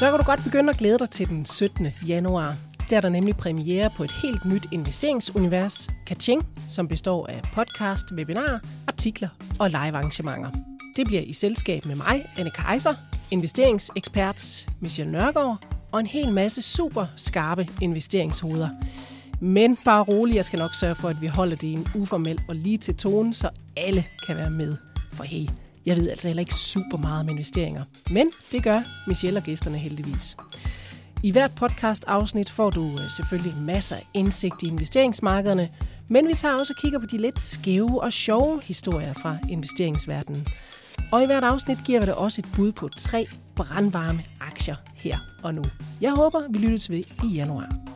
så kan du godt begynde at glæde dig til den 17. januar. Der er der nemlig premiere på et helt nyt investeringsunivers, Kaching, som består af podcast, webinarer, artikler og live arrangementer. Det bliver i selskab med mig, Anne Kaiser, investeringsekspert Michelle Nørgaard og en hel masse super skarpe investeringshoveder. Men bare rolig, jeg skal nok sørge for, at vi holder det i en uformel og lige til tone, så alle kan være med. For hey, jeg ved altså heller ikke super meget om investeringer. Men det gør Michelle og gæsterne heldigvis. I hvert podcast-afsnit får du øh, selvfølgelig masser af indsigt i investeringsmarkederne, men vi tager også og kigger på de lidt skæve og sjove historier fra investeringsverdenen. Og i hvert afsnit giver vi dig også et bud på tre brandvarme aktier her og nu. Jeg håber, vi lyttes ved i januar.